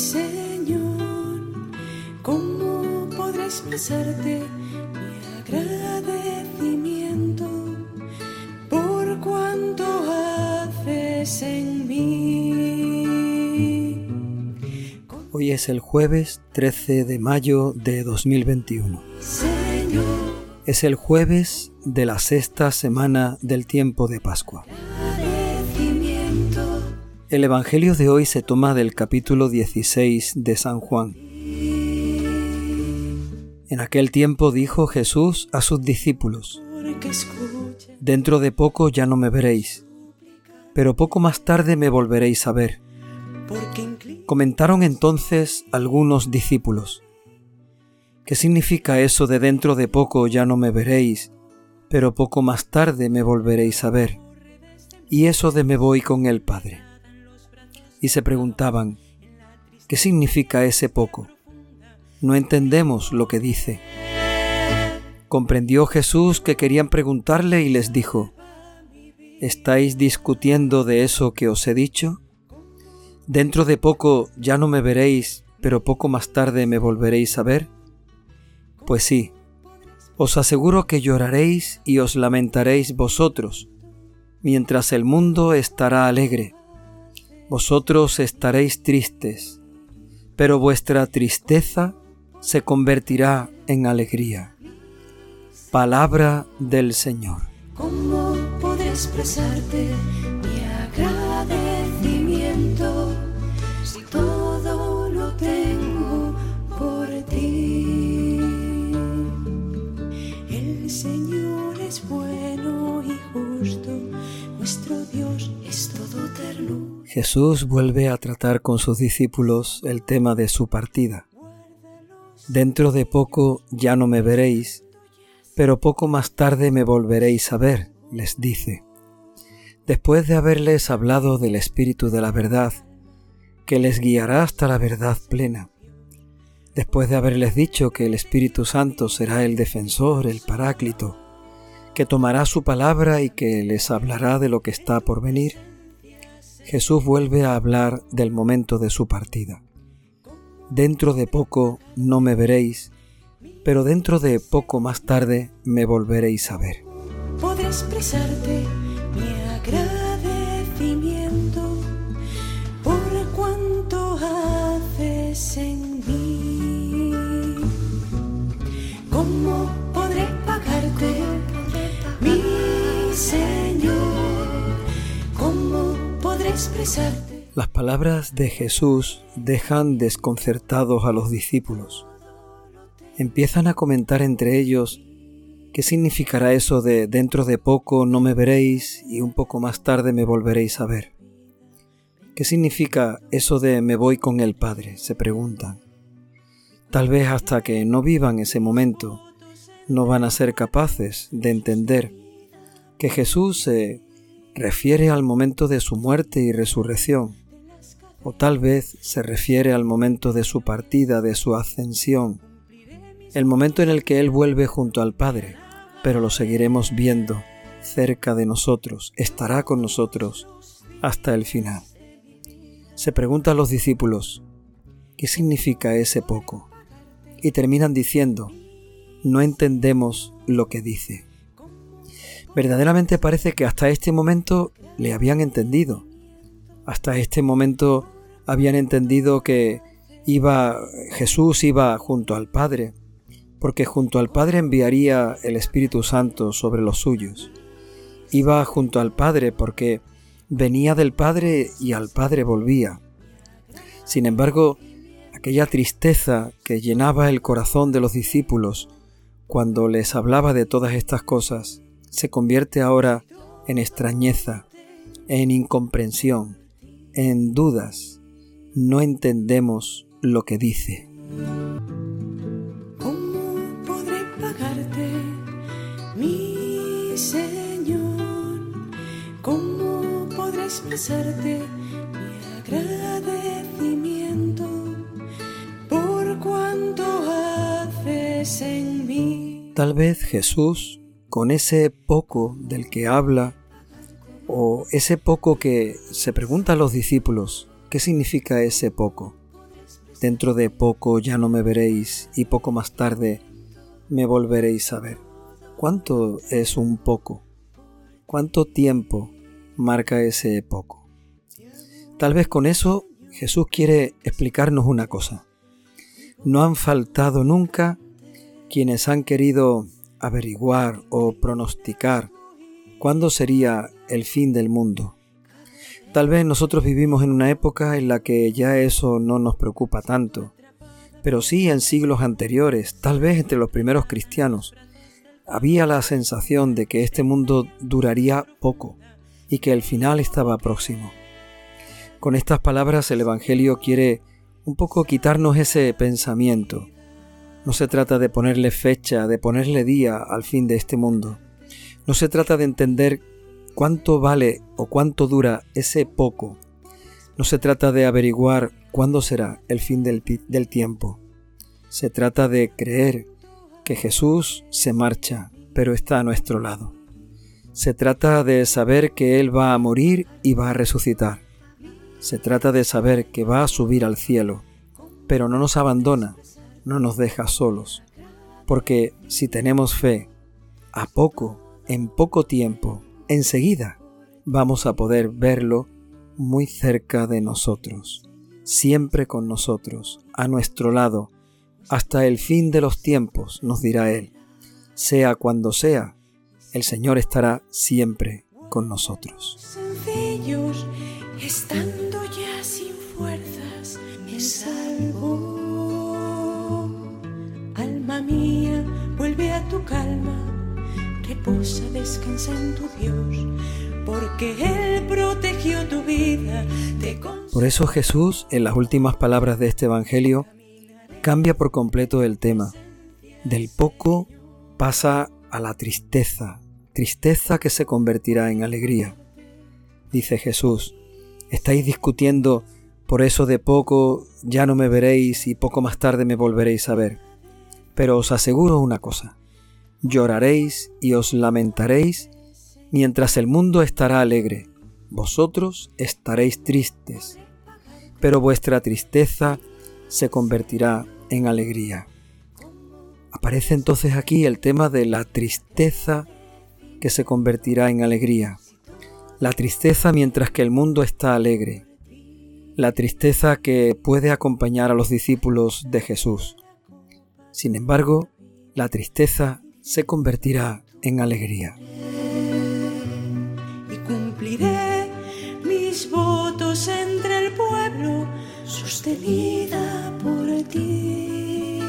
Señor, ¿cómo podré expresarte mi agradecimiento por cuanto haces en mí? Hoy es el jueves 13 de mayo de 2021. Señor, Es el jueves de la sexta semana del tiempo de Pascua. El Evangelio de hoy se toma del capítulo 16 de San Juan. En aquel tiempo dijo Jesús a sus discípulos, Dentro de poco ya no me veréis, pero poco más tarde me volveréis a ver. Comentaron entonces algunos discípulos, ¿qué significa eso de dentro de poco ya no me veréis, pero poco más tarde me volveréis a ver? Y eso de me voy con el Padre. Y se preguntaban, ¿qué significa ese poco? No entendemos lo que dice. Comprendió Jesús que querían preguntarle y les dijo, ¿estáis discutiendo de eso que os he dicho? Dentro de poco ya no me veréis, pero poco más tarde me volveréis a ver. Pues sí, os aseguro que lloraréis y os lamentaréis vosotros, mientras el mundo estará alegre. Vosotros estaréis tristes, pero vuestra tristeza se convertirá en alegría. Palabra del Señor. ¿Cómo podré expresarte mi agradecimiento si todo lo tengo por ti? El Señor es bueno y justo, nuestro Dios es todo ternura. Jesús vuelve a tratar con sus discípulos el tema de su partida. Dentro de poco ya no me veréis, pero poco más tarde me volveréis a ver, les dice. Después de haberles hablado del Espíritu de la verdad, que les guiará hasta la verdad plena. Después de haberles dicho que el Espíritu Santo será el defensor, el paráclito, que tomará su palabra y que les hablará de lo que está por venir, Jesús vuelve a hablar del momento de su partida. Dentro de poco no me veréis, pero dentro de poco más tarde me volveréis a ver. Las palabras de Jesús dejan desconcertados a los discípulos. Empiezan a comentar entre ellos qué significará eso de dentro de poco no me veréis y un poco más tarde me volveréis a ver. ¿Qué significa eso de me voy con el Padre? se preguntan. Tal vez hasta que no vivan ese momento no van a ser capaces de entender que Jesús se refiere al momento de su muerte y resurrección, o tal vez se refiere al momento de su partida, de su ascensión, el momento en el que Él vuelve junto al Padre, pero lo seguiremos viendo cerca de nosotros, estará con nosotros hasta el final. Se preguntan los discípulos, ¿qué significa ese poco? Y terminan diciendo, no entendemos lo que dice. Verdaderamente parece que hasta este momento le habían entendido. Hasta este momento habían entendido que iba Jesús iba junto al Padre, porque junto al Padre enviaría el Espíritu Santo sobre los suyos. Iba junto al Padre porque venía del Padre y al Padre volvía. Sin embargo, aquella tristeza que llenaba el corazón de los discípulos cuando les hablaba de todas estas cosas se convierte ahora en extrañeza, en incomprensión, en dudas. No entendemos lo que dice. ¿Cómo podré pagarte, mi Señor? ¿Cómo podré expresarte mi agradecimiento por cuanto haces en mí? Tal vez Jesús, con ese poco del que habla, o ese poco que se pregunta a los discípulos, ¿qué significa ese poco? dentro de poco ya no me veréis y poco más tarde me volveréis a ver. ¿Cuánto es un poco? ¿Cuánto tiempo marca ese poco? Tal vez con eso Jesús quiere explicarnos una cosa. No han faltado nunca quienes han querido averiguar o pronosticar cuándo sería el fin del mundo. Tal vez nosotros vivimos en una época en la que ya eso no nos preocupa tanto, pero sí en siglos anteriores, tal vez entre los primeros cristianos, había la sensación de que este mundo duraría poco y que el final estaba próximo. Con estas palabras el Evangelio quiere un poco quitarnos ese pensamiento. No se trata de ponerle fecha, de ponerle día al fin de este mundo. No se trata de entender cuánto vale o cuánto dura ese poco. No se trata de averiguar cuándo será el fin del, tiempo. Se trata de creer que Jesús se marcha, pero está a nuestro lado. Se trata de saber que Él va a morir y va a resucitar. Se trata de saber que va a subir al cielo, pero no nos abandona, no nos deja solos, porque si tenemos fe, a poco, en poco tiempo, enseguida, vamos a poder verlo muy cerca de nosotros, siempre con nosotros, a nuestro lado, hasta el fin de los tiempos, nos dirá Él. Sea cuando sea, el Señor estará siempre con nosotros. Vuelve a tu calma, reposa, descansa tu Dios, porque Él protegió tu vida. Por eso Jesús, en las últimas palabras de este Evangelio, cambia por completo el tema. Del poco pasa a la tristeza, tristeza que se convertirá en alegría. Dice Jesús, estáis discutiendo por eso de poco ya no me veréis y poco más tarde me volveréis a ver. Pero os aseguro una cosa, lloraréis y os lamentaréis mientras el mundo estará alegre, vosotros estaréis tristes, pero vuestra tristeza se convertirá en alegría. Aparece entonces aquí el tema de la tristeza que se convertirá en alegría. La tristeza mientras que el mundo está alegre. La tristeza que puede acompañar a los discípulos de Jesús. Sin embargo, la tristeza se convertirá en alegría. Y cumpliré mis votos entre el pueblo sostenida por ti.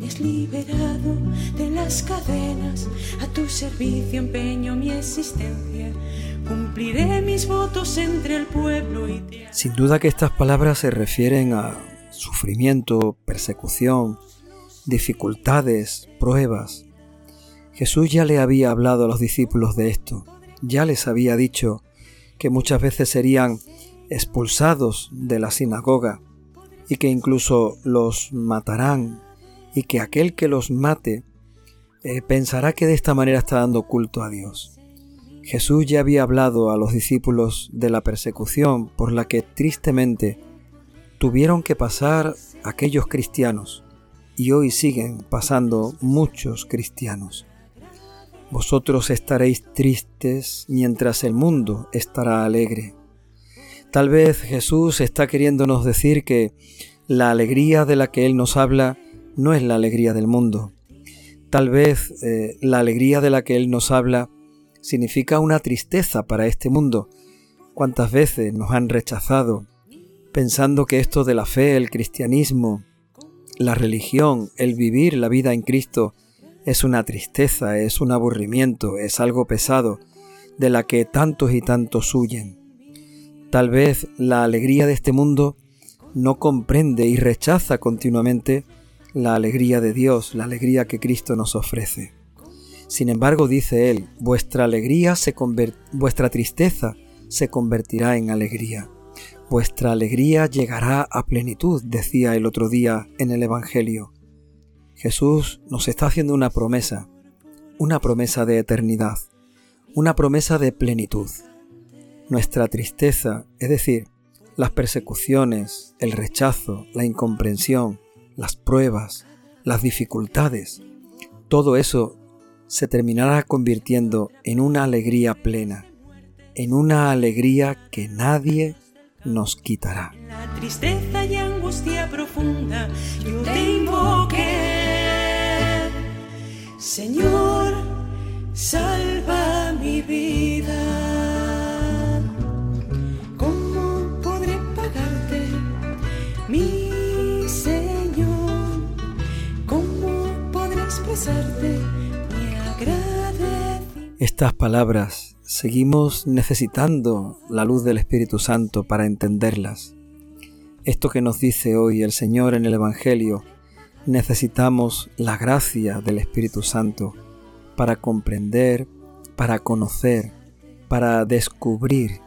Me has liberado de las cadenas, a tu servicio empeño mi existencia. Cumpliré mis votos entre el pueblo y te... Sin duda que estas palabras se refieren a sufrimiento, persecución, dificultades, pruebas. Jesús ya le había hablado a los discípulos de esto, ya les había dicho que muchas veces serían expulsados de la sinagoga y que incluso los matarán y que aquel que los mate eh, pensará que de esta manera está dando culto a Dios. Jesús ya había hablado a los discípulos de la persecución por la que tristemente tuvieron que pasar aquellos cristianos y hoy siguen pasando muchos cristianos. Vosotros estaréis tristes mientras el mundo estará alegre. Tal vez Jesús está queriéndonos decir que la alegría de la que Él nos habla no es la alegría del mundo. Tal vez eh, la alegría de la que Él nos habla significa una tristeza para este mundo. ¿Cuántas veces nos han rechazado pensando que esto de la fe, el cristianismo, la religión, el vivir la vida en Cristo, es una tristeza, es un aburrimiento, es algo pesado, de la que tantos y tantos huyen. Tal vez la alegría de este mundo no comprende y rechaza continuamente la alegría de Dios, la alegría que Cristo nos ofrece. Sin embargo, dice él, vuestra alegría se vuestra tristeza se convertirá en alegría. Vuestra alegría llegará a plenitud, decía el otro día en el Evangelio. Jesús nos está haciendo una promesa, una promesa de eternidad, una promesa de plenitud nuestra tristeza, es decir, las persecuciones, el rechazo, la incomprensión, las pruebas, las dificultades, todo eso se terminará convirtiendo en una alegría plena, en una alegría que nadie nos quitará. La tristeza y angustia profunda, yo te invoqué. Señor, salva mi vida. ¿Cómo podré pagarte, mi Señor? ¿Cómo podré expresarte mi agradecimiento? Estas palabras seguimos necesitando la luz del Espíritu Santo para entenderlas. Esto que nos dice hoy el Señor en el Evangelio, necesitamos la gracia del Espíritu Santo para comprender, para conocer, para descubrir,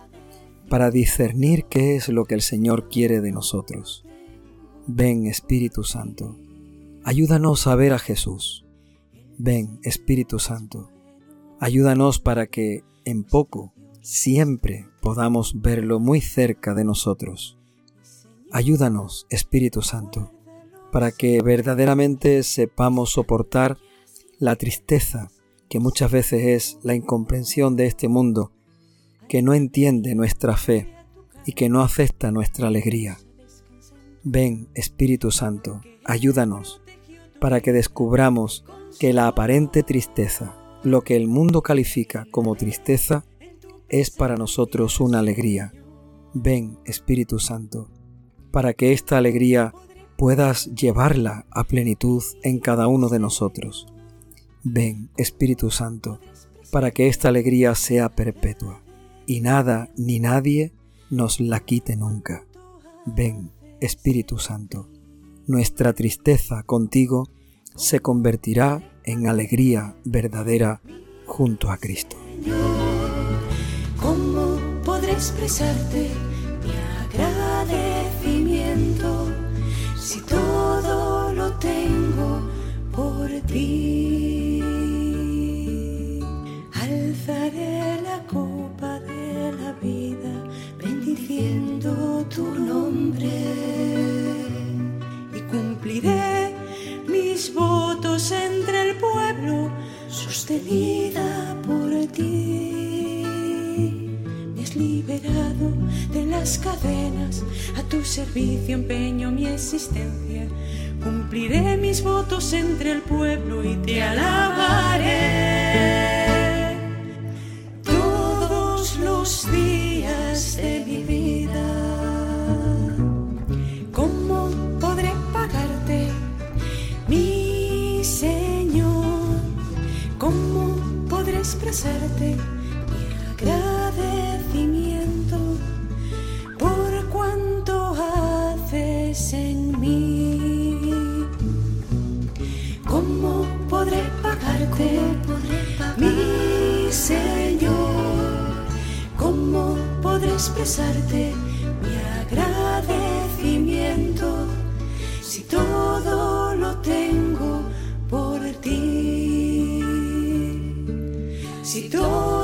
para discernir qué es lo que el Señor quiere de nosotros. Ven Espíritu Santo, ayúdanos a ver a Jesús. Ven Espíritu Santo, ayúdanos para que en poco, siempre podamos verlo muy cerca de nosotros. Ayúdanos, Espíritu Santo, para que verdaderamente sepamos soportar la tristeza que muchas veces es la incomprensión de este mundo, que no entiende nuestra fe y que no acepta nuestra alegría. Ven, Espíritu Santo, ayúdanos para que descubramos que la aparente tristeza lo que el mundo califica como tristeza es para nosotros una alegría. Ven, Espíritu Santo, para que esta alegría puedas llevarla a plenitud en cada uno de nosotros. Ven, Espíritu Santo, para que esta alegría sea perpetua y nada ni nadie nos la quite nunca. Ven, Espíritu Santo, nuestra tristeza contigo se convertirá en alegría verdadera junto a Cristo. ¿Cómo podré expresarte mi agradecimiento si todo lo tengo por ti? Alzaré la copa de la vida bendiciendo tu nombre y cumpliré mis votos pueblo, sostenida por ti. Me has liberado de las cadenas, a tu servicio empeño mi existencia. Cumpliré mis votos entre el pueblo y te alabaré expresarte mi agradecimiento por cuanto haces en mí? ¿Cómo podré pagarte, mi Señor? ¿Cómo podré expresarte mi agradecimiento? si todo 都